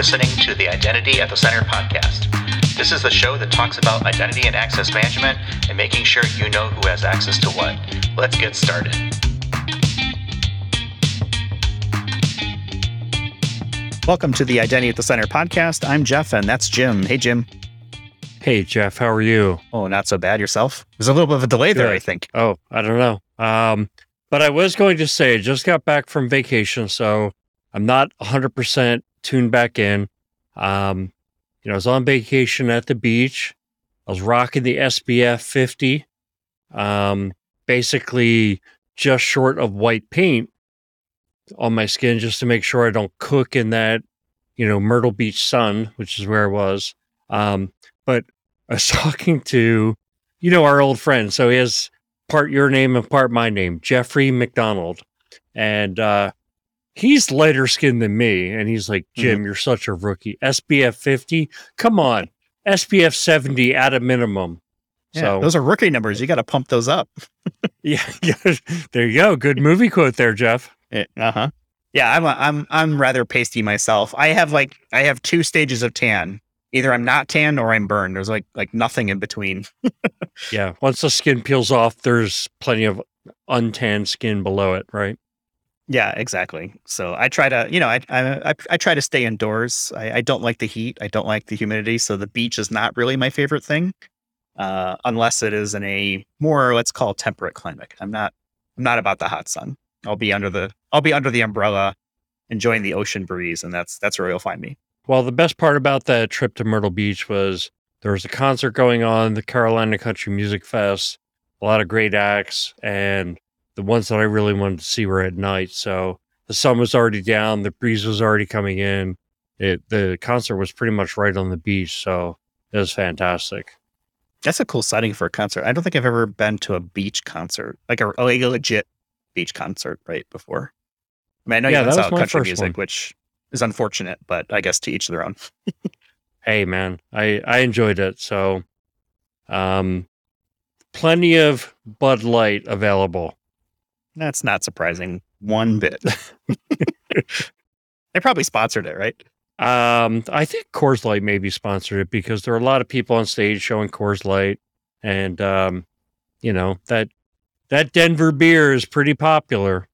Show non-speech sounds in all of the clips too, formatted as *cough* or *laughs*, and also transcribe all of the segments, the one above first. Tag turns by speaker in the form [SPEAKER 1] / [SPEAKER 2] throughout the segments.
[SPEAKER 1] listening to the Identity at the Center podcast. This is the show that talks about identity and access management and making sure you know who has access to what. Let's get started. Welcome to the Identity at the Center podcast. I'm Jeff, and that's Jim. Hey, Jim.
[SPEAKER 2] Hey, Jeff, how are you?
[SPEAKER 1] Oh, not so bad. Yourself? There's a little bit of a delay there, I think.
[SPEAKER 2] Oh, I don't know. Um, but I was going to say, I just got back from vacation, so I'm not 100% tuned back in. Um, you know, I was on vacation at the beach. I was rocking the SPF 50, um, basically just short of white paint on my skin just to make sure I don't cook in that, you know, Myrtle Beach sun, which is where I was. Um, but I was *laughs* talking to, you know, our old friend. So he has part your name and part my name, Jeffrey McDonald. And uh, he's lighter skinned than me. And he's like, Jim, you're such a rookie. SPF 50? Come on. SPF 70 at a minimum.
[SPEAKER 1] Yeah,
[SPEAKER 2] so,
[SPEAKER 1] those are rookie numbers. You got to pump those up. *laughs*
[SPEAKER 2] yeah, yeah, there you go. Good movie quote there, Jeff.
[SPEAKER 1] Uh huh. Yeah, I'm a, I'm I'm rather pasty myself. I have like I have two stages of tan. Either I'm not tan or I'm burned. There's like like nothing in between. *laughs*
[SPEAKER 2] Yeah. Once the skin peels off, there's plenty of untanned skin below it, right?
[SPEAKER 1] Yeah, exactly. So I try to, you know, I I I, try to stay indoors. I, I don't like the heat. I don't like the humidity. So the beach is not really my favorite thing, uh, unless it is in a more let's call temperate climate. I'm not I'm not about the hot sun. I'll be under the I'll be under the umbrella, enjoying the ocean breeze, and that's that's where you'll find me.
[SPEAKER 2] Well, the best part about that trip to Myrtle Beach was there was a concert going on, the Carolina Country Music Fest, a lot of great acts, and the ones that I really wanted to see were at night. So the sun was already down, the breeze was already coming in. It the concert was pretty much right on the beach, so it was fantastic.
[SPEAKER 1] That's a cool setting for a concert. I don't think I've ever been to a beach concert, like a, like a legit beach concert, right before. I mean, I know
[SPEAKER 2] Yeah,
[SPEAKER 1] you
[SPEAKER 2] that
[SPEAKER 1] can
[SPEAKER 2] was my
[SPEAKER 1] country music,
[SPEAKER 2] one.
[SPEAKER 1] which is unfortunate, but I guess to each their own. *laughs*
[SPEAKER 2] Hey man, I I enjoyed it. So um plenty of Bud Light available.
[SPEAKER 1] That's not surprising one bit. *laughs* they probably sponsored it, right?
[SPEAKER 2] Um, I think Coors Light maybe sponsored it because there are a lot of people on stage showing Coors Light, and um, you know that that Denver beer is pretty popular.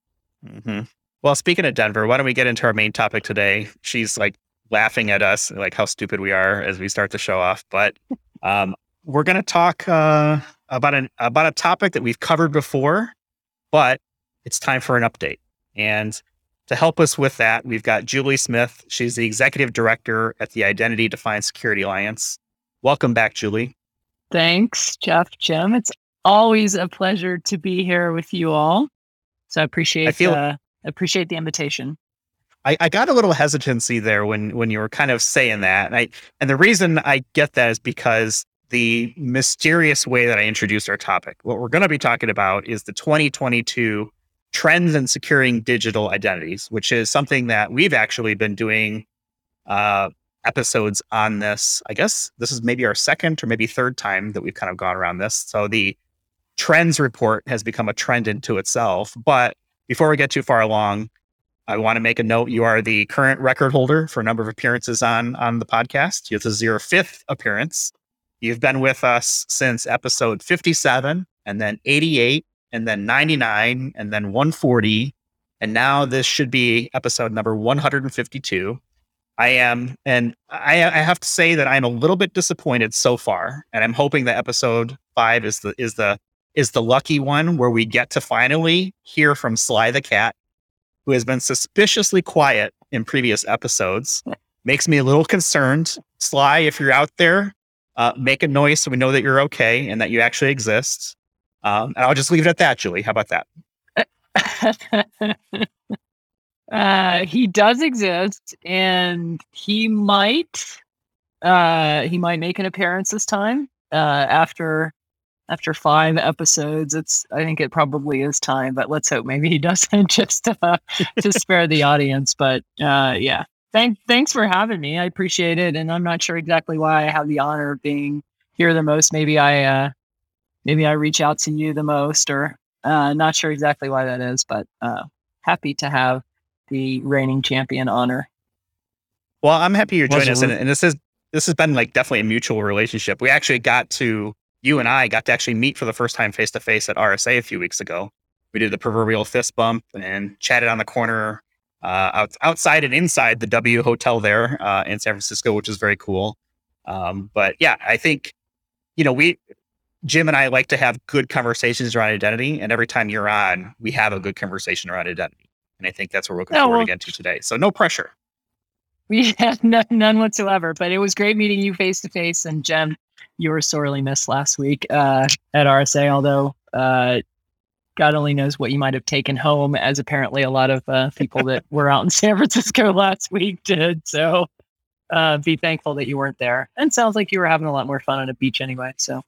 [SPEAKER 1] hmm Well, speaking of Denver, why don't we get into our main topic today? She's like laughing at us, like how stupid we are as we start to show off. But um, we're going to talk uh, about an about a topic that we've covered before, but it's time for an update. And to help us with that, we've got Julie Smith. She's the executive director at the Identity Defined Security Alliance. Welcome back, Julie.
[SPEAKER 3] Thanks, Jeff, Jim. It's always a pleasure to be here with you all. So I appreciate
[SPEAKER 1] I feel-
[SPEAKER 3] uh, appreciate the invitation.
[SPEAKER 1] I, I got a little hesitancy there when when you were kind of saying that. And I and the reason I get that is because the mysterious way that I introduced our topic. What we're going to be talking about is the 2022 trends in securing digital identities, which is something that we've actually been doing uh, episodes on this. I guess this is maybe our second or maybe third time that we've kind of gone around this. So the trends report has become a trend into itself. But before we get too far along, I want to make a note. You are the current record holder for a number of appearances on on the podcast. This is your fifth appearance. You've been with us since episode 57, and then 88, and then 99, and then 140, and now this should be episode number 152. I am, and I, I have to say that I'm a little bit disappointed so far, and I'm hoping that episode five is the is the is the lucky one where we get to finally hear from Sly the cat who has been suspiciously quiet in previous episodes. Makes me a little concerned. Sly, if you're out there, uh, make a noise so we know that you're okay and that you actually exist. Um, and I'll just leave it at that, Julie. How about that? *laughs*
[SPEAKER 3] uh, he does exist, and he might uh, he might make an appearance this time uh, after after five episodes. It's I think it probably is time, but let's hope maybe he *laughs* doesn't just uh, to spare the audience. But uh, yeah, thank thanks for having me. I appreciate it, and I'm not sure exactly why I have the honor of being here the most. Maybe I uh, maybe I reach out to you the most, or uh, not sure exactly why that is, but uh, happy to have the reigning champion honor.
[SPEAKER 1] Well, I'm happy you're joining us, and, and this is this has been like definitely a mutual relationship. We actually got to you and I got to actually meet for the first time face to face at RSA a few weeks ago. We did the proverbial fist bump and chatted on the corner uh, out, outside and inside the W Hotel there uh, in San Francisco, which is very cool. Um, but yeah, I think you know we Jim and I like to have good conversations around identity, and every time you're on, we have a good conversation around identity, and I think that's what we're looking
[SPEAKER 3] Yeah,
[SPEAKER 1] forward
[SPEAKER 3] well-
[SPEAKER 1] again to today. So no pressure.
[SPEAKER 3] We had none, none whatsoever, but it was great meeting you face to face. And Jim, you were sorely missed last week uh, at RSA, although uh, God only knows what you might have taken home, as apparently a lot of uh, people that *laughs* were out in San Francisco last week did. So uh, be thankful that you weren't there. And sounds like you were having a lot more fun on a beach anyway. So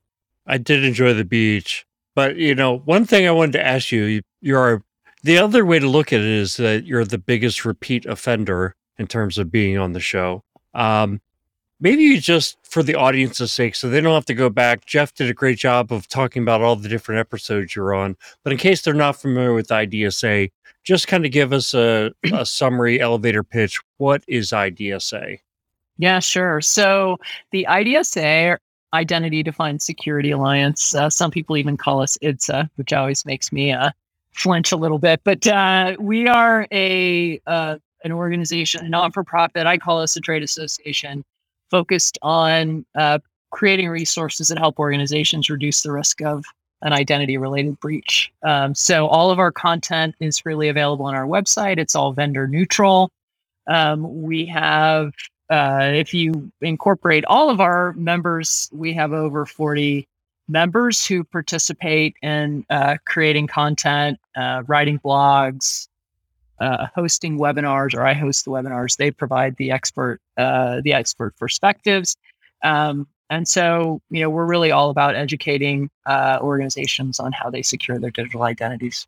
[SPEAKER 2] I did enjoy the beach, but you know, one thing I wanted to ask you, you you're the other way to look at it is that you're the biggest repeat offender in terms of being on the show. Um, maybe you just for the audience's sake, so they don't have to go back. Jeff did a great job of talking about all the different episodes you're on, but in case they're not familiar with IDSA, just kind of give us a, a summary elevator pitch. What is IDSA?
[SPEAKER 3] Yeah, sure. So the IDSA, Identity Defined Security Alliance, uh, some people even call us IDSA, which always makes me uh, flinch a little bit. But uh, we are a uh, an organization, a non for profit. I call us a trade association, focused on uh, creating resources that help organizations reduce the risk of an identity related breach. Um, so all of our content is freely available on our website. It's all vendor neutral. Um, we have uh, if you incorporate all of our members, we have over 40 members who participate in uh, creating content, uh, writing blogs, uh, hosting webinars, or I host the webinars. They provide the expert, uh, the expert perspectives. Um, and so, you know, we're really all about educating organizations on how they secure their digital identities.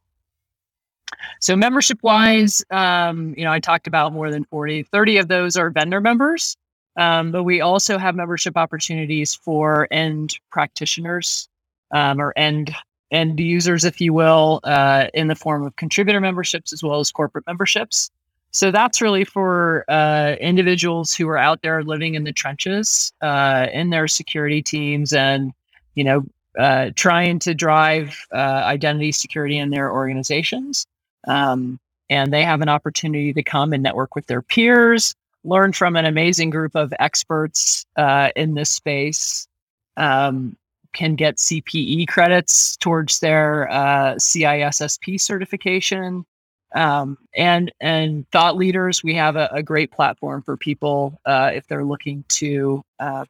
[SPEAKER 3] So membership wise, um, you know, I talked about more than 40, 30 of those are vendor members. Um, but we also have membership opportunities for end practitioners um, or end end users, if you will, uh, in the form of contributor memberships as well as corporate memberships. So that's really for uh, individuals who are out there living in the trenches uh, in their security teams and, you know, uh, trying to drive uh, identity security in their organizations. Um, and they have an opportunity to come and network with their peers, learn from an amazing group of experts uh, in this space, um, can get CPE credits towards their uh, CISSP certification. Um, and and thought leaders, we have a, a great platform for people uh, if they're looking to uh,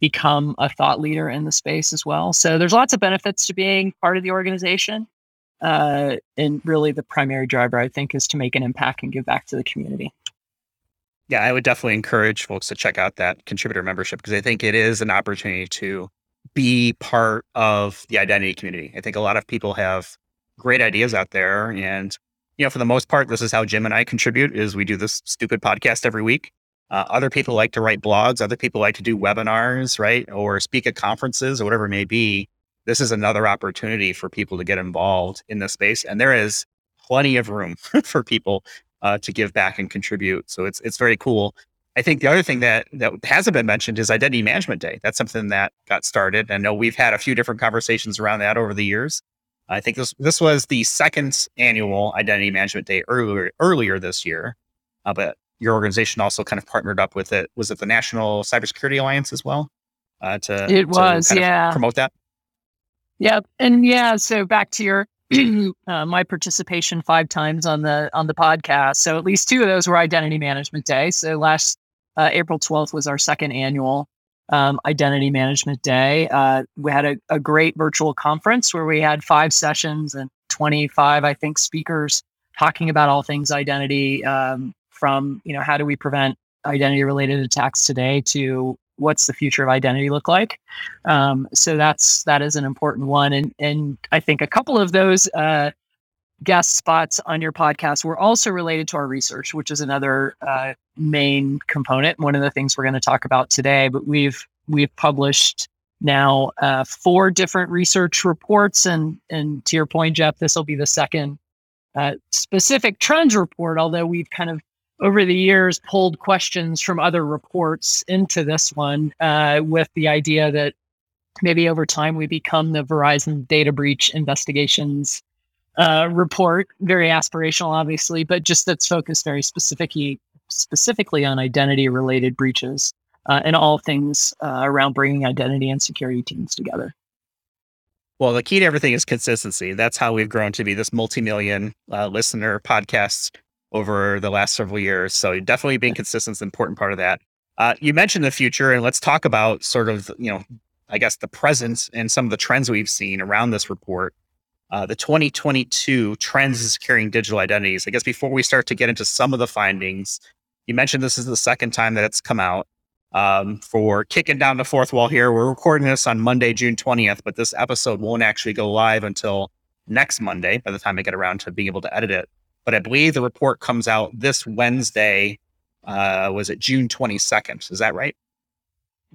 [SPEAKER 3] become a thought leader in the space as well. So there's lots of benefits to being part of the organization. Uh, and really, the primary driver, I think, is to make an impact and give back to the community.
[SPEAKER 1] Yeah, I would definitely encourage folks to check out that contributor membership because I think it is an opportunity to be part of the identity community. I think a lot of people have great ideas out there and you know for the most part this is how Jim and I contribute is we do this stupid podcast every week. Uh, other people like to write blogs, other people like to do webinars, right? Or speak at conferences or whatever it may be. This is another opportunity for people to get involved in this space and there is plenty of room *laughs* for people uh, to give back and contribute. So it's it's very cool. I think the other thing that that hasn't been mentioned is Identity Management Day. That's something that got started. I know we've had a few different conversations around that over the years. I think this this was the second annual Identity Management Day earlier earlier this year, uh, but your organization also kind of partnered up with it. Was it the National Cybersecurity Alliance as well? Uh, to
[SPEAKER 3] It
[SPEAKER 1] to
[SPEAKER 3] was,
[SPEAKER 1] of
[SPEAKER 3] yeah.
[SPEAKER 1] promote that.
[SPEAKER 3] Yep, and yeah. So back to your *clears throat* uh, my participation five times on the on the podcast. So at least two of those were Identity Management Day. So last uh, April twelfth was our second annual um, Identity Management Day. Uh, we had a, a great virtual conference where we had five sessions and twenty five, I think, speakers talking about all things identity. Um, from you know how do we prevent identity related attacks today to what's the future of identity look like. Um, so that's that is an important one. And and i think a couple of those uh, guest spots on your podcast were also related to our research which is another uh, main component one of the things we're going to talk about today. But we've we've published now uh, four different research reports. And and to your point jeff this will be the second uh, specific trends report although we've kind of over the years pulled questions from other reports into this one uh, with the idea that maybe over time we become the Verizon data breach investigations uh, report. Very aspirational, obviously, but just that's focused very specifically specifically on identity related breaches uh, and all things uh, around bringing identity and security teams together.
[SPEAKER 1] Well, the key to everything is consistency. That's how we've grown to be this multi-million uh, listener podcast over the last several years. So definitely being consistent is an important part of that. Uh, you mentioned the future, and let's talk about sort of you know, I guess the present and some of the trends we've seen around this report. Uh, the 2022 trends in securing digital identities. I guess before we start to get into some of the findings, you mentioned this is the second time that it's come out um, for kicking down the fourth wall here. We're recording this on Monday, June 20th, but this episode won't actually go live until next Monday by the time I get around to being able to edit it. But I believe the report comes out this Wednesday. Uh, was it June 22nd? Is that right?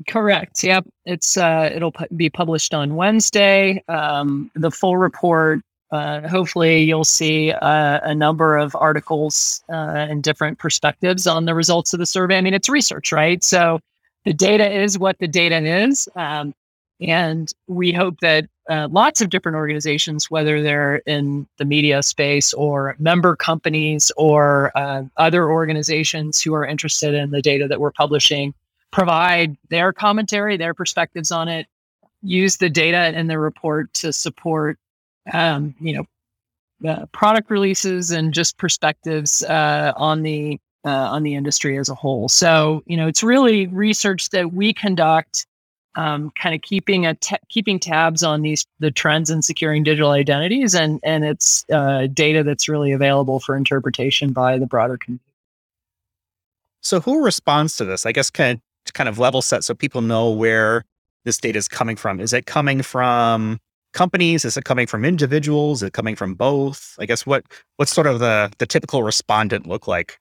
[SPEAKER 3] Correct. Yep. It's uh, it'll pu- be published on Wednesday. Um, the full report uh, hopefully, you'll see uh, a number of articles uh, and different perspectives on the results of the survey. I mean, it's research, right? So the data is what the data is. Um, and we hope that uh, lots of different organizations, whether they're in the media space or member companies or uh, other organizations who are interested in the data that we're publishing, provide their commentary, their perspectives on it, use the data in the report to support um, you know, uh, product releases and just perspectives uh, on the uh, on the industry as a whole. So you know, it's really research that we conduct, um, kind of keeping a t- keeping tabs on these the trends in securing digital identities, and and it's uh, data that's really available for interpretation by the broader community.
[SPEAKER 1] So who responds to this? I guess kind of kind of level set so people know where this data is coming from. Is it coming from companies? Is it coming from individuals? Is it coming from both? I guess what what's sort of the the typical respondent look like?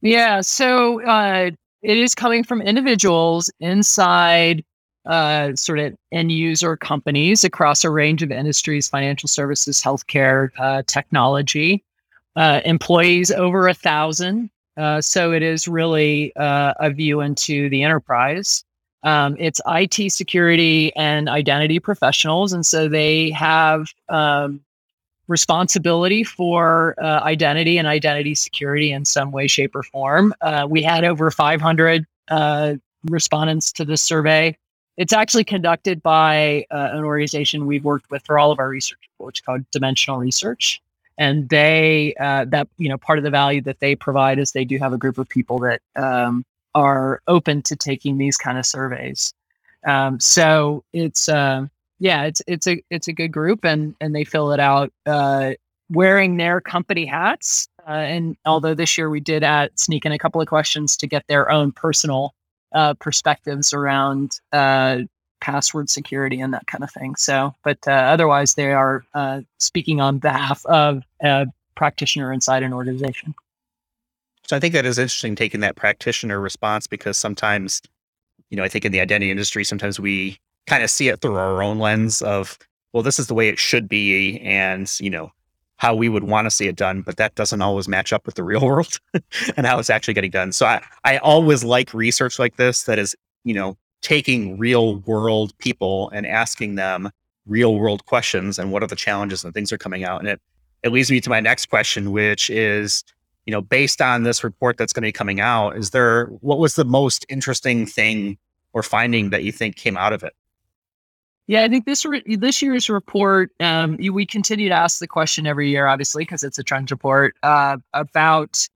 [SPEAKER 3] Yeah, so uh, it is coming from individuals inside uh, sort of end user companies across a range of industries: financial services, healthcare, uh, technology. Uh, employees over a thousand. Uh, so it is really uh, a view into the enterprise. Um, it's IT security and identity professionals, and so they have um, responsibility for uh, identity and identity security in some way, shape, or form. Uh, we had over 500 uh, respondents to this survey. It's actually conducted by uh, an organization we've worked with for all of our research which is called Dimensional Research. And they, uh, that, you know, part of the value that they provide is they do have a group of people that um, are open to taking these kind of surveys. Um, so it's uh, yeah, it's it's a it's a good group, and and they fill it out uh, wearing their company hats. Uh, and although this year we did add, sneak in a couple of questions to get their own personal uh, perspectives around uh, password security and that kind of thing. So, but uh, otherwise, they are speaking on behalf of a practitioner inside an organization.
[SPEAKER 1] So I think that is interesting taking that practitioner response because sometimes, you know, I think in the identity industry, sometimes we kind of see it through our own lens of, well, this is the way it should be, and you know, how we would want to see it done, but that doesn't always match up with the real *laughs* world and how it's actually getting done. So I, I always like research like this that is, you know, taking real world people and asking them real world questions and what are the challenges and things are coming out. And it it leads me to my next question, which is you know, based on this report that's going to be coming out, is there what was the most interesting thing or finding that you think came out of it?
[SPEAKER 3] Yeah, I think this re- this year's report, um, we continue to ask the question every year, obviously, because it's a trend report uh, about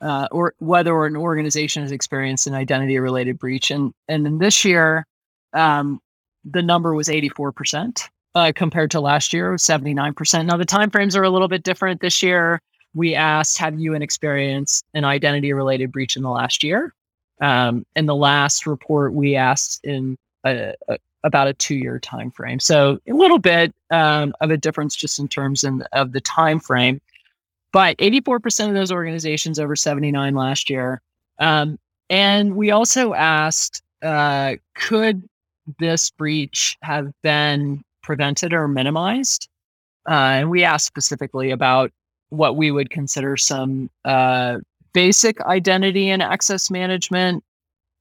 [SPEAKER 3] uh, or whether an organization has experienced an identity related breach, and and in this year, um, the number was eighty four percent. Uh, compared to last year, 79%. Now, the timeframes are a little bit different this year we asked, have you an experience an identity related breach in the last year? Um, in the last report, we asked in a, a, about a two year time frame. So a little bit um, of a difference just in terms in, of the time frame. But 84% of those organizations over 79 last year. Um, and we also asked, uh, could this breach have been prevented or minimized? Uh, and we asked specifically about what we would consider some uh, basic identity and access management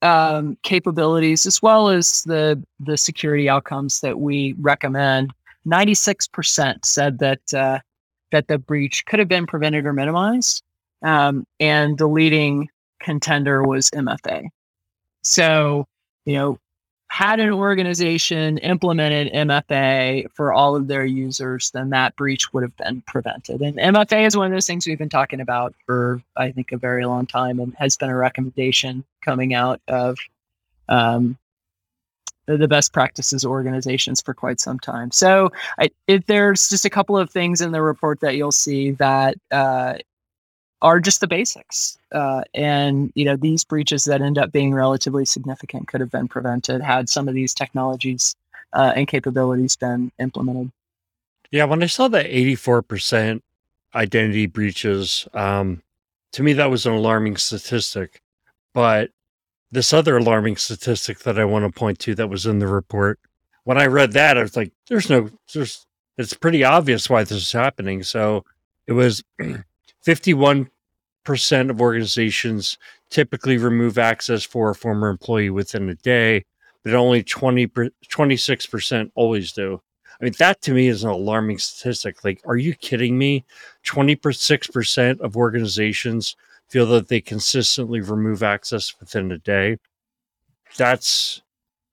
[SPEAKER 3] um, capabilities, as well as the the security outcomes that we recommend. Ninety six percent said that uh, that the breach could have been prevented or minimized, um, and the leading contender was MFA. So, you know, had an organization implemented MFA for all of their users, then that breach would have been prevented. And MFA is one of those things we've been talking about for, I think, a very long time and has been a recommendation coming out of um, the best practices organizations for quite some time. So I, it, there's just a couple of things in the report that you'll see that uh, are just the basics. Uh, and you know, these breaches that end up being relatively significant could have been prevented had some of these technologies uh, and capabilities been implemented.
[SPEAKER 2] Yeah, when I saw the 84% identity breaches, um, to me that was an alarming statistic. But this other alarming statistic that I want to point to that was in the report, when I read that, I was like, "There's no, there's, it's pretty obvious why this is happening." So it was *clears throat* 51% of organizations typically remove access for a former employee within a day, but only 20 26% always do. I mean, that to me is an alarming statistic. Like, are you kidding me? 26% of organizations feel that they consistently remove access within a day. That's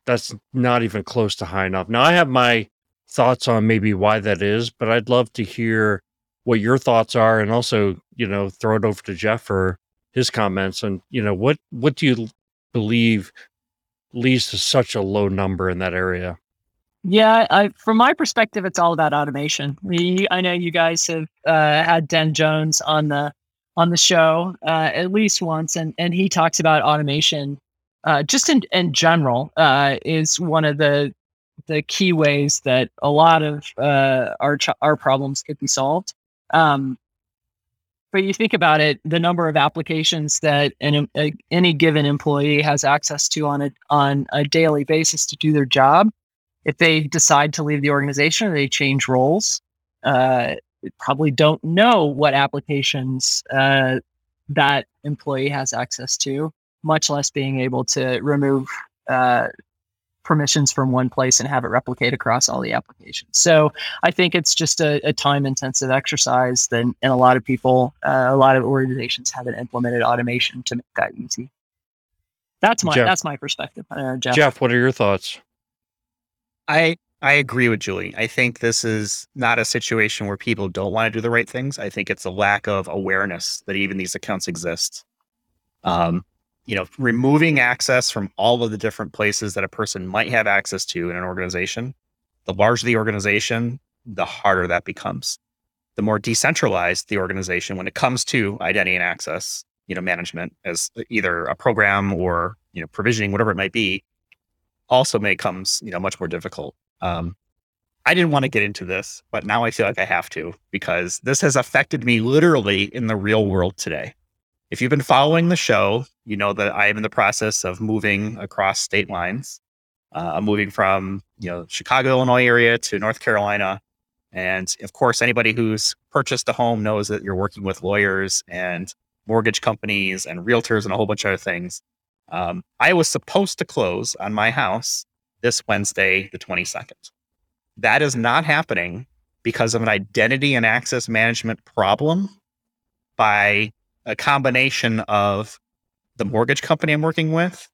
[SPEAKER 2] that's not even close to high enough. Now I have my thoughts on maybe why that is, but I'd love to hear what your thoughts are and also you know throw it over to jeff for his comments and you know what what do you believe leads to such a low number in that area?
[SPEAKER 3] Yeah I, from my perspective it's all about automation. We, i know you guys have uh, had Dan jones on the on the show uh, at least once and and he talks about automation uh, just in, in general uh, is one of the the key ways that a lot of uh, our ch- our problems could be solved um, but you think about it, the number of applications that an, a, any given employee has access to on a on a daily basis to do their job. If they decide to leave the organization or they change roles, uh, probably don't know what applications uh, that employee has access to, much less being able to remove uh, permissions from one place and have it replicate across all the applications. So I think it's just a, a time intensive exercise Then, and a lot of people, uh, a lot of organizations haven't implemented automation to make that easy. That's my Jeff, that's my perspective. Uh, Jeff.
[SPEAKER 2] Jeff, what are your thoughts?
[SPEAKER 1] I I agree with Julie. I think this is not a situation where people don't want to do the right things. I think it's a lack of awareness that even these accounts exist. Um, you know, removing access from all of the different places that a person might have access to in an organization, the larger the organization, the harder that becomes. The more decentralized the organization when it comes to identity and access, you know, management as either a program or, you know, provisioning, whatever it might be, also becomes, you know, much more difficult. Um, I didn't want to get into this, but now I feel like I have to because this has affected me literally in the real world today. If you've been following the show, you know that I am in the process of moving across state lines. Uh, I'm moving from you know Chicago, Illinois area to North Carolina, and of course, anybody who's purchased a home knows that you're working with lawyers and mortgage companies and realtors and a whole bunch of other things. Um, I was supposed to close on my house this Wednesday, the 22nd. That is not happening because of an identity and access management problem by a combination of the mortgage company I'm working with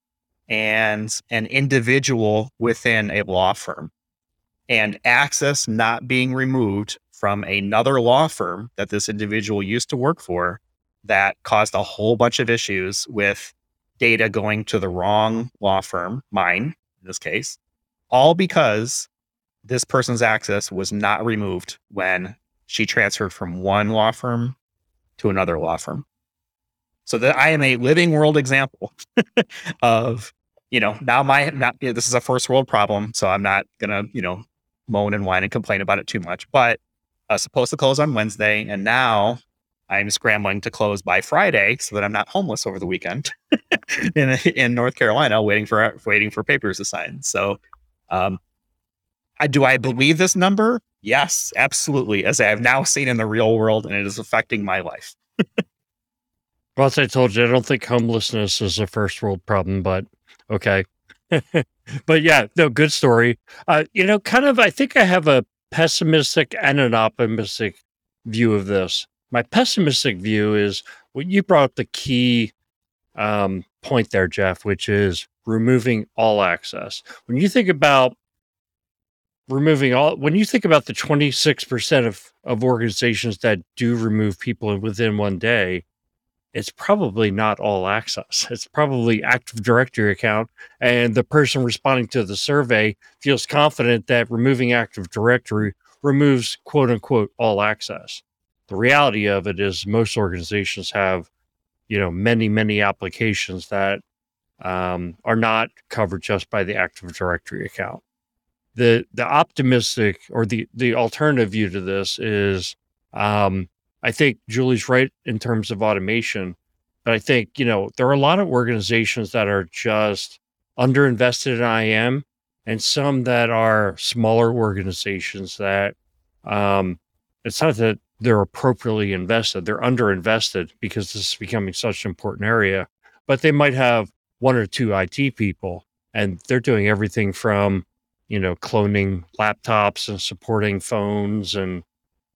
[SPEAKER 1] and an individual within a law firm and access not being removed from another law firm that this individual used to work for that caused a whole bunch of issues with data going to the wrong law firm, mine in this case, all because this person's access was not removed when she transferred from one law firm to another law firm. So that I am a living world example *laughs* of, you know, now my not this is a first world problem, so I'm not gonna, you know, moan and whine and complain about it too much. But was supposed to close on Wednesday, and now I'm scrambling to close by Friday so that I'm not homeless over the weekend *laughs* in in North Carolina, waiting for waiting for papers to sign. So, um, I, do I believe this number? Yes, absolutely. As I have now seen in the real world, and it is affecting my life. *laughs*
[SPEAKER 2] Well, as I told you, I don't think homelessness is a first world problem, but okay. *laughs* but yeah, no, good story. Uh, you know, kind of, I think I have a pessimistic and an optimistic view of this. My pessimistic view is what you brought up the key um, point there, Jeff, which is removing all access. When you think about removing all, when you think about the 26% of, of organizations that do remove people within one day, it's probably not all access. *laughs* It's probably Active Directory account. And the person responding to the survey feels confident that removing Active Directory removes quote unquote all access. The reality of it is most organizations have, you know, many, many applications that um, are not covered just by the Active Directory account. The the optimistic or the the alternative view to this is um, I think Julie's right in terms of automation, but I think, you know, there are a lot of organizations that are just underinvested in IAM and some that are smaller organizations that um, it's not that they're appropriately invested, they're underinvested because this is becoming such an important area, but they might have one or two IT people and they're doing everything from, you know, cloning laptops and supporting phones and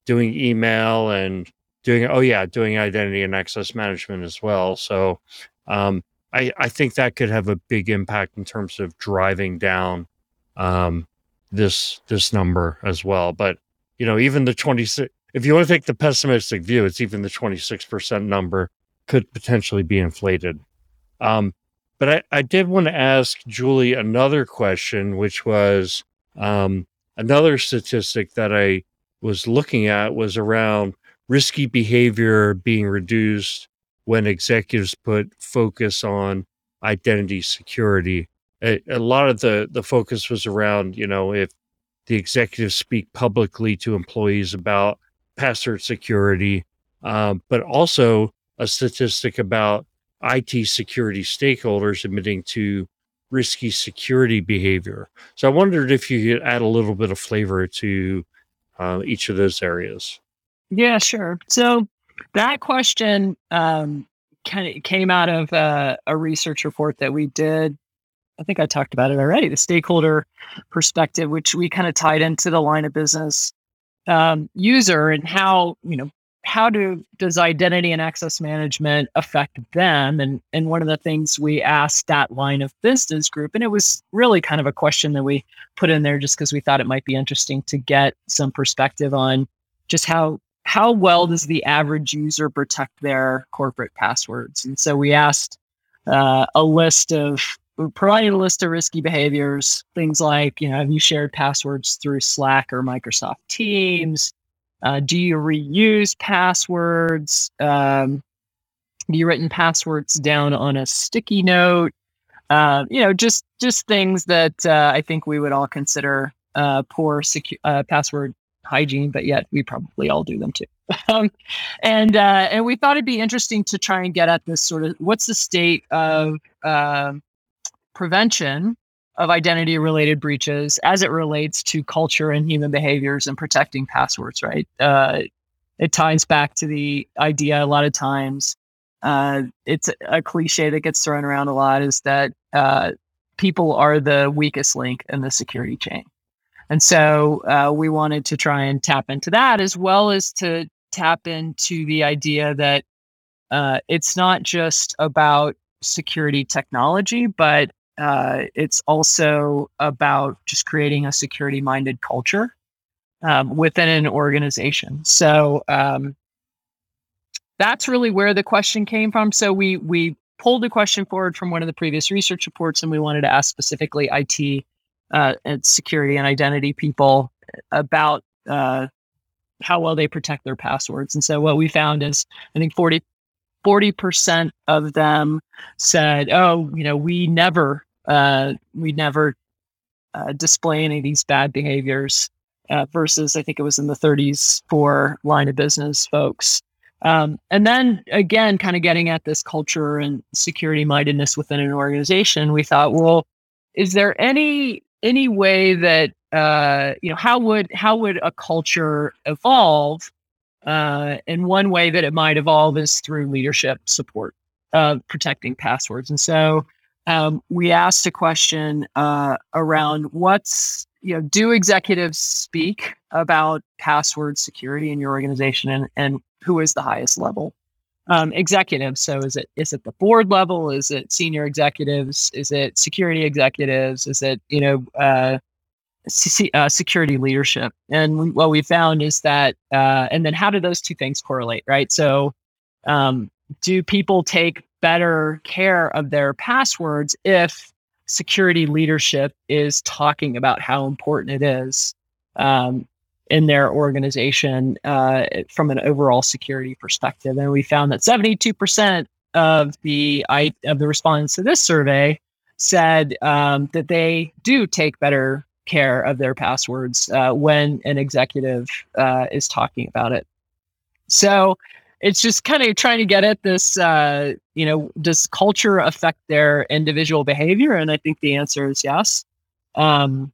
[SPEAKER 2] doing email and doing oh yeah doing identity and access management as well. So um, I, I think that could have a big impact in terms of driving down um, this this number as well. But you know even the 26 if you want to take the pessimistic view it's even the 26% number could potentially be inflated. Um, but I, I did want to ask julie another question which was um, another statistic that i was looking at was around risky behavior being reduced when executives put focus on identity security. A, a, lot of the the focus was around, you know, if the executives speak publicly to employees about password security, um, but also a statistic about IT security stakeholders admitting to risky security behavior. So I wondered if you could add a little bit of flavor to uh, each of those areas.
[SPEAKER 3] Yeah, sure. So that question um, kind of came out of uh, a research report that we did. I think I talked about it already. The stakeholder perspective, which we kind of tied into the line of business um, user and how you know how do does identity and access management affect them and and one of the things we asked that line of business group and it was really kind of a question that we put in there just because we thought it might be interesting to get some perspective on just how how well does the average user protect their corporate passwords? And so we asked uh, a list of, we provided a list of risky behaviors, things like, you know, have you shared passwords through Slack or Microsoft Teams? Uh, do you reuse passwords? Um, have you written passwords down on a sticky note? Uh, you know, just just things that uh, I think we would all consider uh, poor secu- uh, password hygiene, but yet we probably all do them too. *laughs* um, and uh, and we thought it'd be interesting to try and get at this sort of what's the state of uh, prevention of identity related breaches as it relates to culture and human behaviors and protecting passwords. Right. Uh, it ties back to the idea a lot of times. Uh, it's a cliche that gets thrown around a lot is that uh, people are the weakest link in the security chain. And so uh, we wanted to try and tap into that as well as to tap into the idea that uh, it's not just about security technology, but uh, it's also about just creating a security minded culture um, within an organization. So um, that's really where the question came from. So we we pulled a question forward from one of the previous research reports, and we wanted to ask specifically IT uh, and security and identity people about uh, how well they protect their passwords. And so what we found is I think 40 percent of them said, "Oh, you know, we never uh, we never uh, display any of these bad behaviors." Uh, versus, I think it was in the 30s for line of business folks. Um, and then again, kind of getting at this culture and security mindedness within an organization, we thought, well, is there any any way that uh, you know how would how would a culture evolve Uh, and one way that it might evolve is through leadership support of protecting passwords. And so um, we asked a question uh, around what's, you know, do executives speak about password security in your organization and, and who is the highest level? Um, executives. So is it is it the board level? Is it senior executives? Is it security executives? Is it you know uh, C- uh, security leadership. And what we found is that, uh, and then how do those two things correlate, right? So, um, do people take better care of their passwords if security leadership is talking about how important it is um, in their organization uh, from an overall security perspective? And we found that 72% of the of the respondents to this survey said um, that they do take better care of their passwords uh, when an executive uh, is talking about it. So it's just kind of trying to get at this, uh, you know, does culture affect their individual behavior? And I think the answer is yes. Um,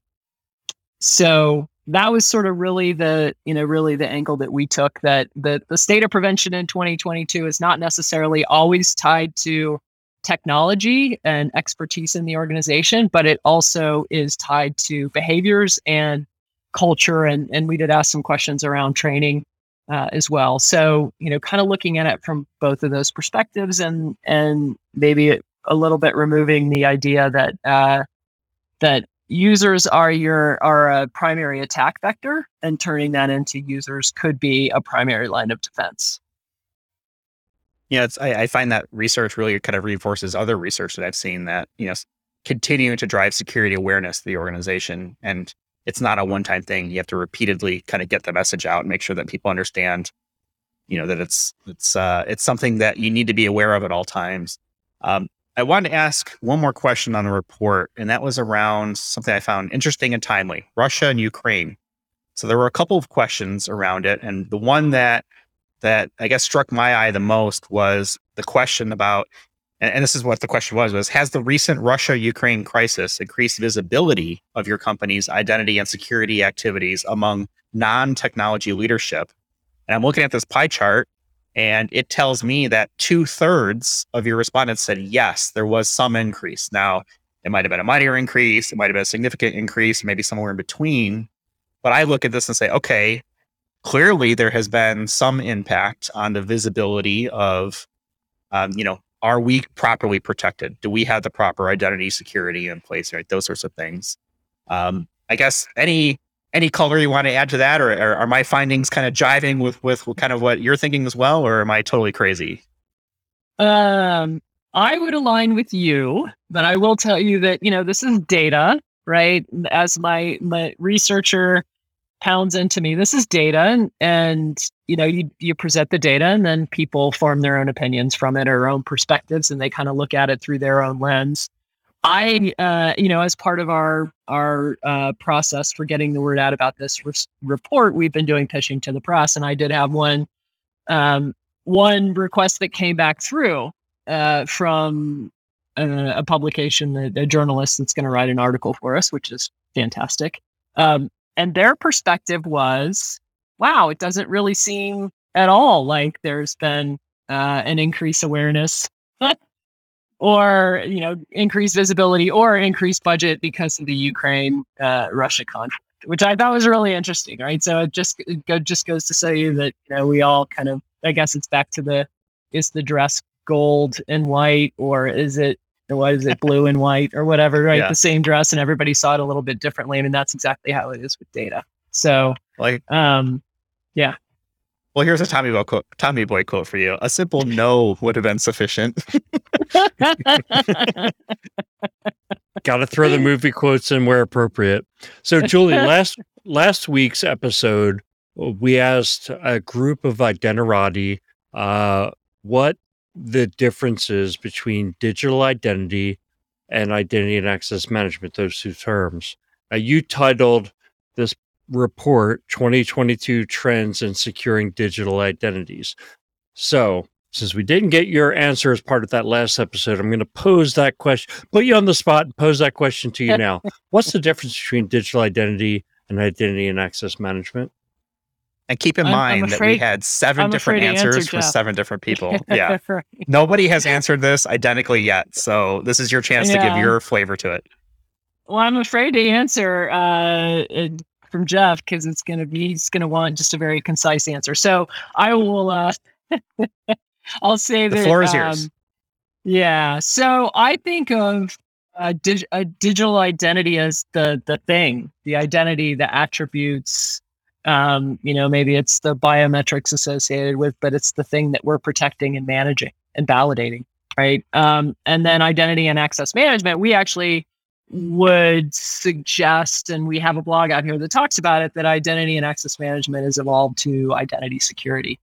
[SPEAKER 3] so that was sort of really the, you know, really the angle that we took that the, the state of prevention in 2022 is not necessarily always tied to technology and expertise in the organization, but it also is tied to behaviors and culture. And, and we did ask some questions around training uh, as well. So, you know, kind of looking at it from both of those perspectives and, and maybe a little bit removing the idea that, uh, that users are your are a primary attack vector and turning that into users could be a primary line of defense
[SPEAKER 1] yeah, it's I, I, find that research really kind of reinforces other research that I've seen that you know continuing to drive security awareness to the organization, and it's not a one-time thing. You have to repeatedly kind of get the message out and make sure that people understand, you know, that it's it's uh, it's something that you need to be aware of at all times. Um, I wanted to ask one more question on the report, and that was around something I found interesting and timely: Russia and Ukraine. So there were a couple of questions around it, and the one that that I guess struck my eye the most was the question about, and, and this is what the question was, was has the recent Russia-Ukraine crisis increased visibility of your company's identity and security activities among non-technology leadership? And I'm looking at this pie chart and it tells me that two thirds of your respondents said, yes, there was some increase. Now, it might have been a minor increase, it might have been a significant increase, maybe somewhere in between. But I look at this and say, okay, clearly there has been some impact on the visibility of, um, you know, are we properly protected? Do we have the proper identity security in place? Right, those sorts of things. Um, I guess any any color you want to add to that, or, or are my findings kind of jiving with with kind of what you're thinking as well, or am I totally crazy?
[SPEAKER 3] Um, I would align with you, but I will tell you that you know this is data, right? As my my researcher pounds into me this is data and, and you know you you present the data and then people form their own opinions from it or own perspectives and they kind of look at it through their own lens i uh, you know as part of our our uh, process for getting the word out about this re- report we've been doing pitching to the press and i did have one um, one request that came back through uh, from a, uh, a publication a, a journalist that's going to write an article for us which is fantastic. Um, and their perspective was, wow, it doesn't really seem at all like there's been uh, an increased awareness *laughs* or, you know, increased visibility or increased budget because of the Ukraine uh, Russia conflict, which I thought was really interesting, right? So it just, it go, just goes to say that, you know, we all kind of, I guess it's back to the, is the dress gold and white or is it what is it, blue and white or whatever, right? Yeah. The same dress and everybody saw it a little bit differently. I mean, that's exactly how it is with data. So, like, um, yeah.
[SPEAKER 1] Well, here's a Tommy Boy quote, Tommy Boy quote for you. A simple no would have been sufficient. *laughs*
[SPEAKER 2] Got to throw the movie quotes in where appropriate. So, Julie, *laughs* last last week's episode, we asked a group of Identirati uh, what the differences between digital identity and identity and access management, those two terms. Now, you titled this report 2022 Trends in Securing Digital Identities. So, since we didn't get your answer as part of that last episode, I'm going to pose that question, put you on the spot and pose that question to you now. *laughs* What's the difference between digital identity and identity and access management?
[SPEAKER 1] And keep in
[SPEAKER 3] I'm- I'm
[SPEAKER 1] mind that we had 7
[SPEAKER 3] I'm
[SPEAKER 1] different
[SPEAKER 3] afraid to answer,
[SPEAKER 1] answers for
[SPEAKER 3] Jeff.
[SPEAKER 1] seven different *laughs* people. Yeah. *laughs* Nobody has answered this identically yet. So this is your chance to give your flavor to it.
[SPEAKER 3] Well, I'm afraid to answer uh, uh, from Jeff because it's going to be he's going to want just a very concise answer. So I will. Uh, *laughs* I'll say
[SPEAKER 1] The
[SPEAKER 3] that.
[SPEAKER 1] floor is yours.
[SPEAKER 3] um, yeah. So I think of a, dig- a digital identity as the the thing, the identity, the attributes. Um, you know, maybe it's the biometrics associated with, but it's the thing that we're protecting and managing and validating, right? Um, and then identity and access management. We actually would suggest, and we have a blog out here that talks about it, that identity and access management has evolved to identity security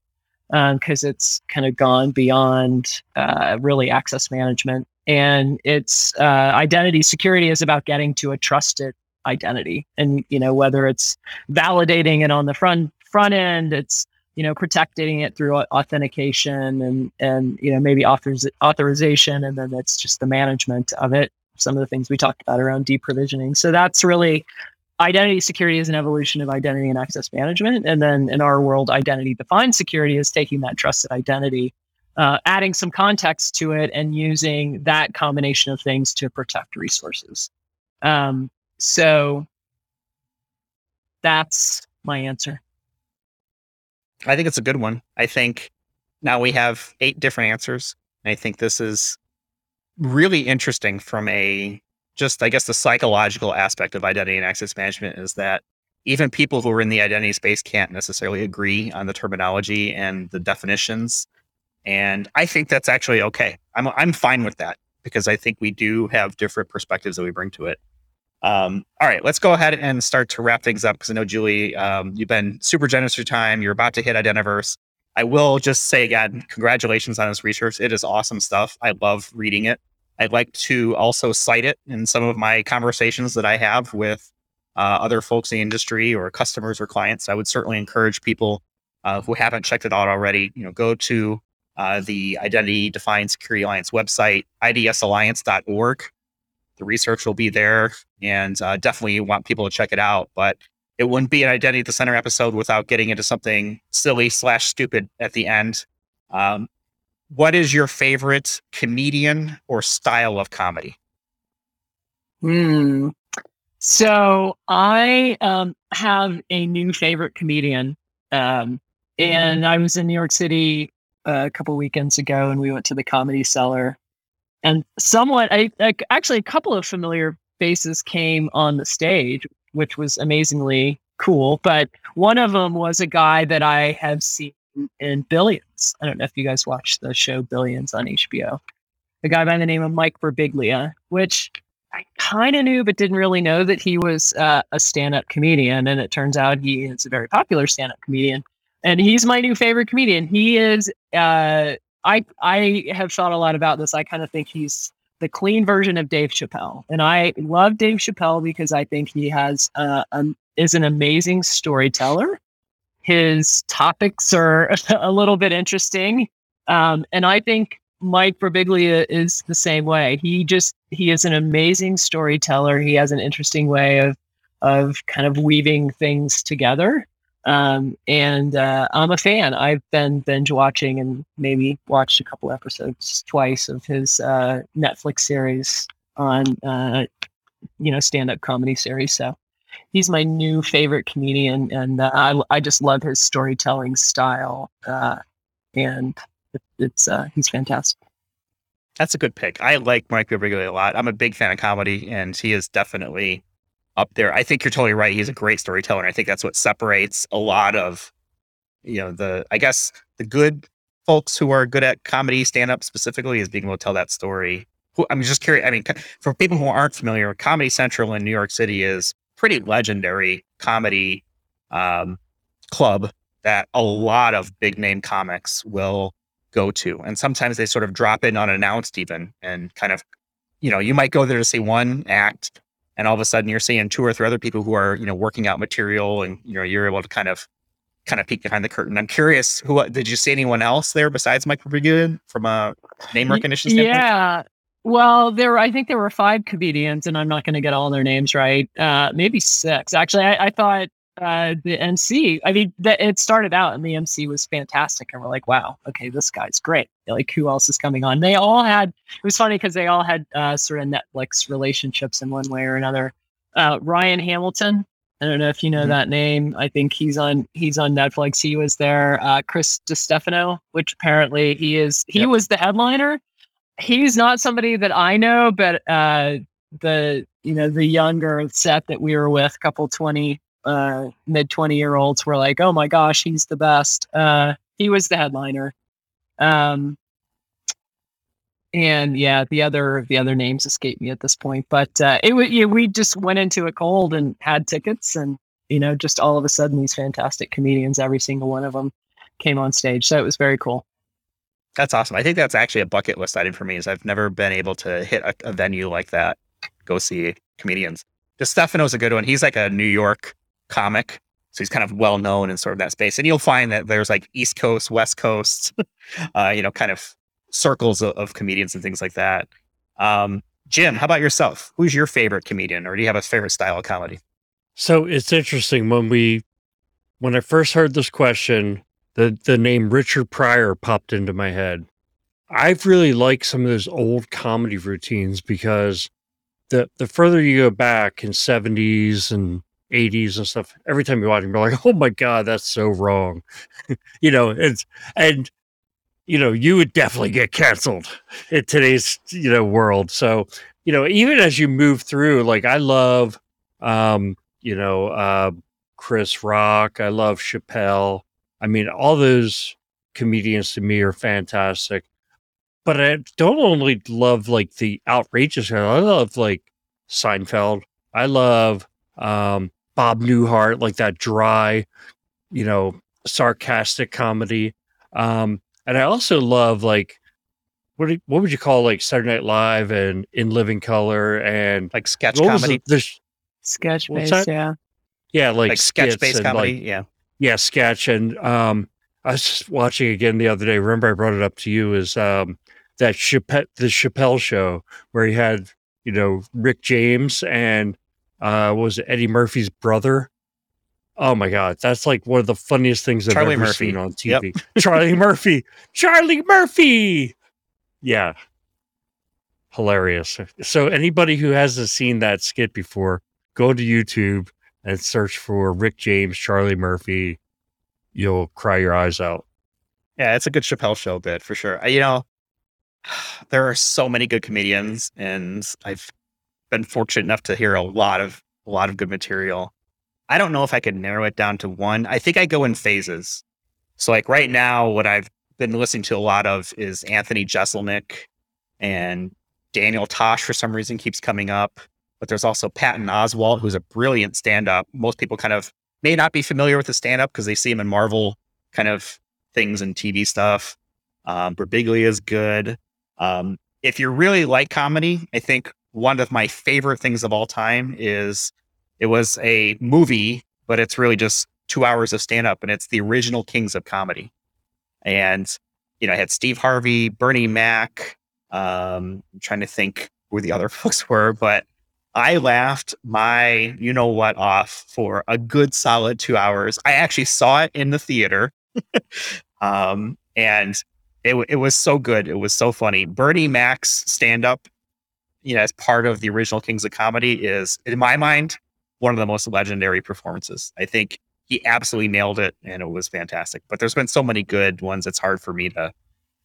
[SPEAKER 3] because it's kind of gone beyond uh, really access management. And it's uh, identity security is about getting to a trusted identity, and you know whether it's validating it on the front front end, it's you know protecting it through authentication and and you know maybe authors authorization, and then it's just the management of it some of the things we talked about around deprovisioning. So that's really identity security is an evolution of identity and access management. And then in our world, identity defined security is taking that trusted identity, uh, adding some context to it, and using that combination of things to protect resources. Um, so that's my answer.
[SPEAKER 1] I think it's a good one. I think now we have eight different answers. I think this is really interesting from a just, I guess, the psychological aspect of identity and access management is that even people who are in the identity space can't necessarily agree on the terminology and the definitions. And I think that's actually okay. I'm I'm fine with that because I think we do have different perspectives that we bring to it. Um, all right, let's go ahead and start to wrap things up because I know Julie, um, you've been super generous with your time. You're about to hit Identiverse. I will just say again, congratulations on this research. It is awesome stuff. I love reading it. I'd like to also cite it in some of my conversations that I have with uh, other folks in the industry or customers or clients. I would certainly encourage people uh, who haven't checked it out already, you know, go to uh, the Identity Defined Security Alliance website, idsalliance.org. The research will be there, and uh, definitely want people to check it out. But it wouldn't be an Identity at the Center episode without getting into something silly slash stupid at the end. Um, what is your favorite comedian or style of comedy?
[SPEAKER 3] Hmm. So I um, have a new favorite comedian, um, and I was in New York City uh, a couple weekends ago, and we went to the Comedy Cellar, and somewhat, I like actually a couple of familiar faces came on the stage, which was amazingly cool. But one of them was a guy that I have seen in Billions. I don't know if you guys watched the show Billions on HBO. A guy by the name of Mike Birbiglia, which I kind of knew, but didn't really know that he was uh, a stand-up comedian. And it turns out he is a very popular stand-up comedian, and he's my new favorite comedian. He is. Uh, I I have thought a lot about this. I kind of think he's the clean version of Dave Chappelle, and I love Dave Chappelle because I think he has uh, um, is an amazing storyteller. His topics are *laughs* a little bit interesting, um, and I think Mike Birbiglia is the same way. He just he is an amazing storyteller. He has an interesting way of of kind of weaving things together. Um, and uh, I'm a fan. I've been binge watching and maybe watched a couple episodes twice of his uh, Netflix series on uh, you know stand up comedy series. So he's my new favorite comedian, and uh, I I just love his storytelling style. Uh, and it, it's uh, he's fantastic.
[SPEAKER 1] That's a good pick. I like Mike Birbiglia a lot. I'm a big fan of comedy, and he is definitely up there. I think you're totally right. He's a great storyteller, and I think that's what separates a lot of, you know, the I guess the good folks who are good at comedy stand up specifically is being able to tell that story. I'm just curious. I mean, for people who aren't familiar, Comedy Central in New York City is pretty legendary comedy um, club that a lot of big name comics will go to. And sometimes they sort of drop in unannounced, even and kind of, you know, you might go there to see one act, and all of a sudden you're seeing two or three other people who are, you know, working out material, and you know, you're able to kind of, kind of peek behind the curtain. I'm curious, who did you see anyone else there besides Mike Birbiglia from a name recognition standpoint?
[SPEAKER 3] Yeah. Well, there were, I think there were five comedians, and I'm not going to get all their names right. Uh, maybe six. Actually, I, I thought uh, the MC. I mean, the, it started out and the MC was fantastic, and we're like, wow, okay, this guy's great. Like, who else is coming on? They all had. It was funny because they all had uh, sort of Netflix relationships in one way or another. Uh, Ryan Hamilton. I don't know if you know mm-hmm. that name. I think he's on he's on Netflix. He was there. Uh, Chris Distefano, which apparently he is. He yep. was the headliner. He's not somebody that I know, but uh, the you know the younger set that we were with, couple twenty uh, mid twenty year olds, were like, "Oh my gosh, he's the best." Uh, he was the headliner. Um, and yeah, the other the other names escape me at this point, but uh, it yeah, we just went into it cold and had tickets, and you know, just all of a sudden these fantastic comedians, every single one of them, came on stage, so it was very cool.
[SPEAKER 1] That's awesome. I think that's actually a bucket list item for me. Is I've never been able to hit a, a venue like that go see comedians. Distefano's a good one. He's like a New York comic. So he's kind of well known in sort of that space. And you'll find that there's like East Coast, West Coast, *laughs* uh, you know, kind of circles of, of, comedians and things like that. Um, Jim, how about yourself? Who's your favorite comedian or do you have a favorite style of comedy?
[SPEAKER 2] So it's interesting when we, when I first heard this question, the, the name Richard Pryor popped into my head. I've really liked some of those old comedy routines because the the further you go back in 70s and 80s and stuff, every time you watch them, you're like, oh my God, that's so wrong. *laughs* you know, it's and you know, you would definitely get canceled in today's, you know, world. So, you know, even as you move through, like I love um, you know, uh Chris Rock, I love Chappelle. I mean, all those comedians to me are fantastic but I don't only love like the outrageous. I love like Seinfeld. I love um, Bob Newhart, like that dry, you know, sarcastic comedy. Um, and I also love like what what would you call like Saturday Night Live and In Living Color and
[SPEAKER 1] like sketch comedy.
[SPEAKER 3] The, sketch based, yeah,
[SPEAKER 2] yeah, like,
[SPEAKER 1] like sketch based comedy, like,
[SPEAKER 2] yeah, yeah, sketch. And um, I was just watching again the other day. Remember, I brought it up to you. Is um, that Chappelle, the Chappelle show where he had, you know, Rick James and uh was it Eddie Murphy's brother? Oh my god, that's like one of the funniest things I've Charlie ever Murphy. seen on TV. Yep. Charlie Murphy. Charlie Murphy. Yeah. Hilarious. So anybody who hasn't seen that skit before, go to YouTube and search for Rick James, Charlie Murphy. You'll cry your eyes out.
[SPEAKER 1] Yeah, it's a good Chappelle show bit for sure. You know, *sighs* there are so many good comedians, and I've been fortunate enough to hear a lot of a lot of good material. I don't know if I could narrow it down to one. I think I go in phases. So like right now, what I've been listening to a lot of is Anthony Jeselnik and Daniel Tosh for some reason keeps coming up. But there's also Patton Oswalt, who's a brilliant stand-up. Most people kind of may not be familiar with the stand-up because they see him in Marvel kind of things and TV stuff. Um, Birbiglia is good. Um, if you really like comedy, I think one of my favorite things of all time is it was a movie, but it's really just two hours of stand up and it's the original Kings of Comedy. And, you know, I had Steve Harvey, Bernie Mac. Um, I'm trying to think who the other *laughs* folks were, but I laughed my you know what off for a good solid two hours. I actually saw it in the theater. *laughs* um, and it, it was so good. It was so funny. Bernie Mac's stand up, you know, as part of the original Kings of Comedy is, in my mind, one of the most legendary performances. I think he absolutely nailed it and it was fantastic. But there's been so many good ones. It's hard for me to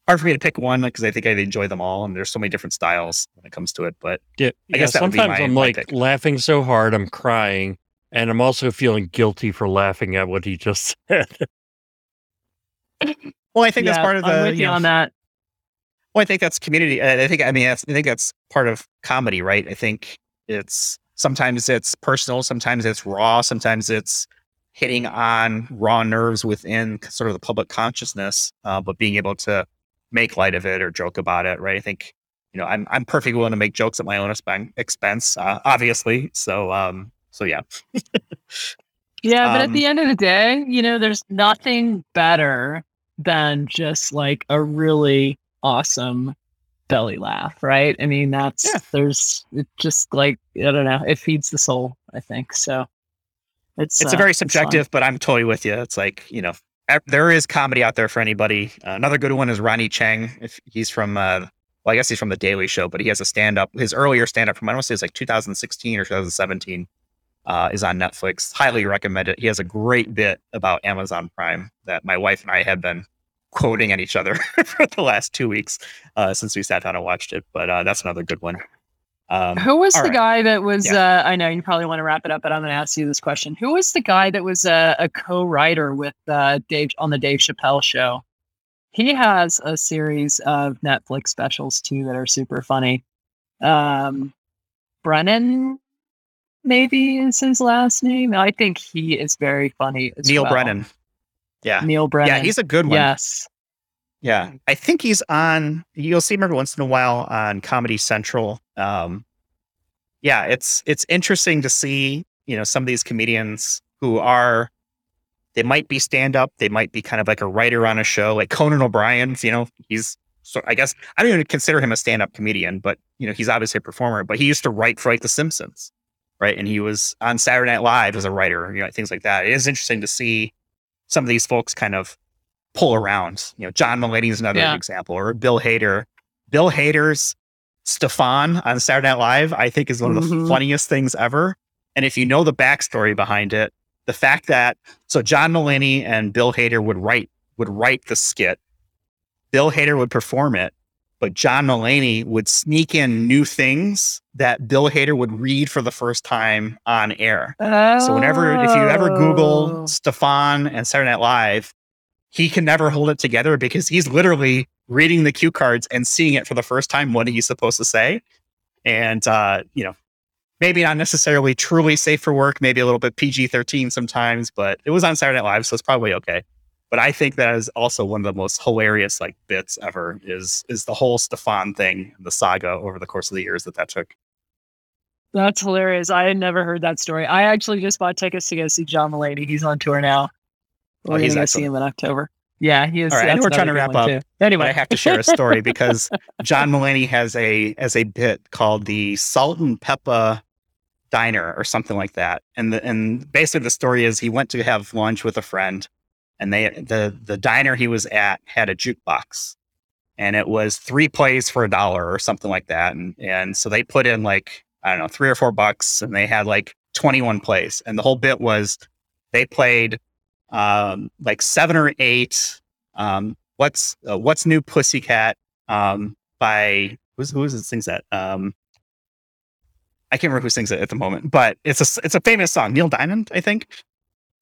[SPEAKER 1] hard for me to pick one because I think I enjoy them all, and there's so many different styles when it comes to it. But
[SPEAKER 2] yeah, I guess sometimes my, I'm like pick. laughing so hard I'm crying, and I'm also feeling guilty for laughing at what he just *laughs* said.
[SPEAKER 1] Well, I think yeah, that's part of the.
[SPEAKER 3] I'm with you, you know, on that.
[SPEAKER 1] Well, I think that's community. I think. I mean, I think that's part of comedy, right? I think it's sometimes it's personal, sometimes it's raw, sometimes it's hitting on raw nerves within sort of the public consciousness, uh, but being able to make light of it or joke about it, right? I think you know I'm I'm perfectly willing to make jokes at my own expense, uh, obviously. So um, so yeah.
[SPEAKER 3] yeah, but um, at the end of the day, you know, there's nothing better than just like a really awesome belly laugh, right? I mean, that's yeah. there's it just like I don't know, it feeds the soul, I think. So It's
[SPEAKER 1] it's
[SPEAKER 3] uh,
[SPEAKER 1] a very subjective, but I'm totally with you. It's like you know, there is comedy out there for anybody. Uh, another good one is Ronny Chieng. If he's from, uh, well, I guess he's from the Daily Show, but he has a stand up. His earlier stand up from I don't want to say it's like 2016 or 2017 uh, is on Netflix. Highly recommend it. He has a great bit about Amazon Prime that my wife and I have been quoting at each other *laughs* for the last two weeks uh, since we sat down and watched it. But uh, that's another good one. Um,
[SPEAKER 3] Who was the
[SPEAKER 1] right.
[SPEAKER 3] guy that was? Uh, I know you probably want to wrap it up, but I'm going to ask you this question: Who was the guy that was a, a co-writer with uh, Dave on the Dave Chappelle show? He has a series of Netflix specials too that are super funny. Um, Brennan, maybe is his last name. I think he is very funny. As
[SPEAKER 1] Neal
[SPEAKER 3] well.
[SPEAKER 1] Brennan. Yeah.
[SPEAKER 3] Neal Brennan.
[SPEAKER 1] Yeah, he's a good one.
[SPEAKER 3] yes.
[SPEAKER 1] Yeah, I think he's on. You'll see him every once in a while on Comedy Central. Um, yeah, it's it's interesting to see you know some of these comedians who are they might be stand up, they might be kind of like a writer on a show, like Conan O'Brien's. You know, he's so I guess I don't even consider him a stand up comedian, but you know he's obviously a performer. But he used to write for like The Simpsons, right? And he was on Saturday Night Live as a writer, you know, things like that. It is interesting to see some of these folks kind of pull around. You know, John Mulaney is another
[SPEAKER 3] Yeah.
[SPEAKER 1] example, or Bill Hader. Bill Hader's Stefon on Saturday Night Live, I think, is one of the
[SPEAKER 3] Mhm.
[SPEAKER 1] funniest things ever. And if you know the backstory behind it, the fact that so John Mulaney and Bill Hader would write would write the skit, Bill Hader would perform it, but John Mulaney would sneak in new things that Bill Hader would read for the first time on air. So whenever, if you ever
[SPEAKER 3] Oh.
[SPEAKER 1] Google Stefon and Saturday Night Live, he can never hold it together because he's literally reading the cue cards and seeing it for the first time what he's supposed to say. And uh, you know, maybe not necessarily truly safe for work, maybe a little bit PG thirteen sometimes, but it was on Saturday Night Live, so it's probably okay. But I think that is also one of the most hilarious like bits ever is is the whole Stefon thing, the saga over the course of the years that that took.
[SPEAKER 3] That's hilarious. I had never heard that story. I actually just bought tickets to go see John Mulaney. He's on tour now. We're
[SPEAKER 1] Oh, he's
[SPEAKER 3] gonna see him in October. Yeah, he is.
[SPEAKER 1] All right, I know we're trying to wrap up,
[SPEAKER 3] too. Anyway,
[SPEAKER 1] I have to share a story *laughs* because John Mulaney has a as a bit called the Salt and Pepper Diner or something like that. And the and basically the story is he went to have lunch with a friend, and they the the diner he was at had a jukebox, and it was three plays for a dollar or something like that. And and so they put in like I don't know three or four bucks, and they had like twenty one plays, and the whole bit was they played um, like seven or eight. Um, what's uh, what's new Pussycat um, by who's who is it sings that? Um, I can't remember who sings it at the moment, but it's a it's a famous song. Neil Diamond, I think,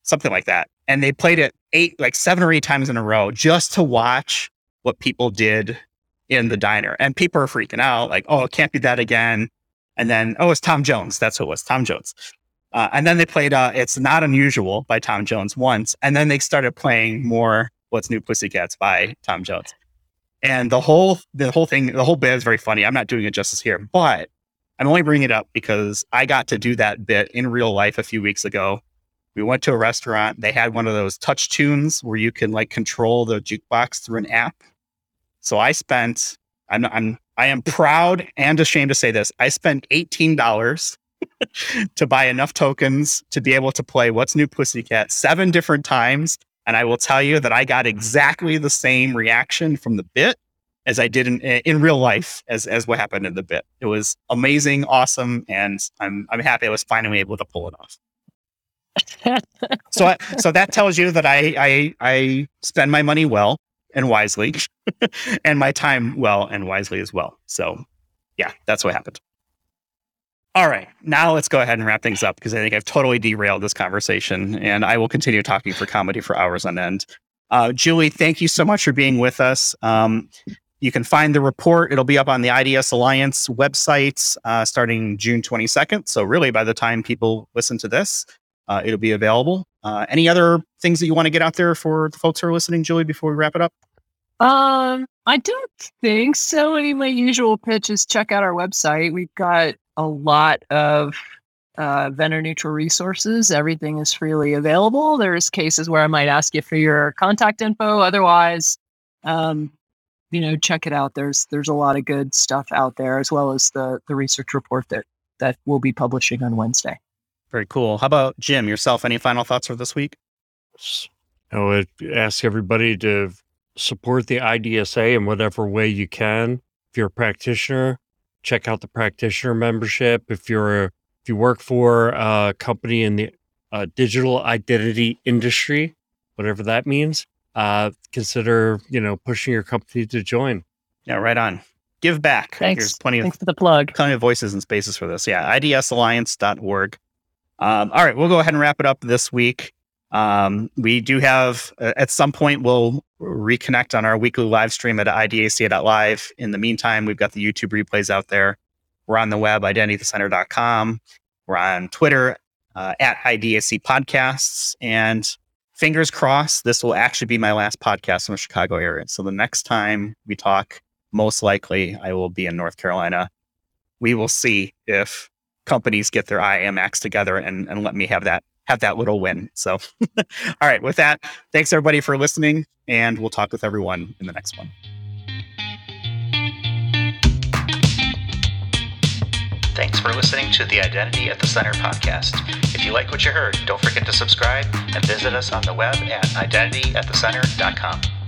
[SPEAKER 1] something like that. And they played it eight like seven or eight times in a row just to watch what people did in the diner. And people are freaking out, like, oh, it can't be that again. And then, oh, it's Tom Jones. That's who it was, Tom Jones. Uh, and then they played uh, It's Not Unusual by Tom Jones once. And then they started playing more What's New Pussycats by Tom Jones. And the whole the whole thing, the whole bit is very funny. I'm not doing it justice here, but I'm only bringing it up because I got to do that bit in real life a few weeks ago. We went to a restaurant. They had one of those touch tunes where you can like control the jukebox through an app. So I spent, I'm, I'm, I am proud and ashamed to say this. I spent $18 to buy enough tokens to be able to play What's New Pussycat seven different times. And I will tell you that I got exactly the same reaction from the bit as I did in, in real life as, as what happened in the bit. It was amazing, awesome. And I'm, I'm happy I was finally able to pull it off. So, I, so that tells you that I, I, I spend my money well and wisely *laughs* and my time well and wisely as well. So yeah, that's what happened. All right. Now let's go ahead and wrap things up because I think I've totally derailed this conversation and I will continue talking for comedy for hours on end. Uh, Julie, thank you so much for being with us. Um, you can find the report. It'll be up on the IDS Alliance website uh, starting June 22nd. So, really, by the time people listen to this, uh, it'll be available. Uh, any other things that you want to get out there for the folks who are listening, Julie, before we wrap it up?
[SPEAKER 3] Um, I don't think so. Any of my usual pitch is check out our website. We've got a lot of uh, vendor neutral resources. Everything is freely available. There's cases where I might ask you for your contact info. Otherwise, um, you know, check it out. There's there's a lot of good stuff out there, as well as the the research report that that we'll be publishing on Wednesday.
[SPEAKER 1] Very cool. How about Jim, yourself? Any final thoughts for this week?
[SPEAKER 2] I would ask everybody to support the IDSA in whatever way you can. If you're a practitioner, check out the practitioner membership. If you're if you work for a company in the uh, digital identity industry, whatever that means, uh, consider you know pushing your company to join.
[SPEAKER 1] Yeah, right on. Give back.
[SPEAKER 3] Thanks.
[SPEAKER 1] There's plenty of
[SPEAKER 3] Thanks for the plug.
[SPEAKER 1] plenty of voices and spaces for this. Yeah, idsalliance.org. Um, all right, we'll go ahead and wrap it up this week. Um, we do have, uh, at some point, we'll reconnect on our weekly live stream at idaca.live. In the meantime, we've got the YouTube replays out there. We're on the web, identitycenter.com. We're on Twitter uh, at IDAC Podcasts. And fingers crossed, this will actually be my last podcast in the Chicago area. So the next time we talk, most likely I will be in North Carolina. We will see if companies get their IAMX together and, and let me have that have that little win. So *laughs* all right, with that, thanks everybody for listening, and we'll talk with everyone in the next one. Thanks for listening to the Identity at the Center podcast. If you like what you heard, don't forget to subscribe and visit us on the web at identityatthecenter.com.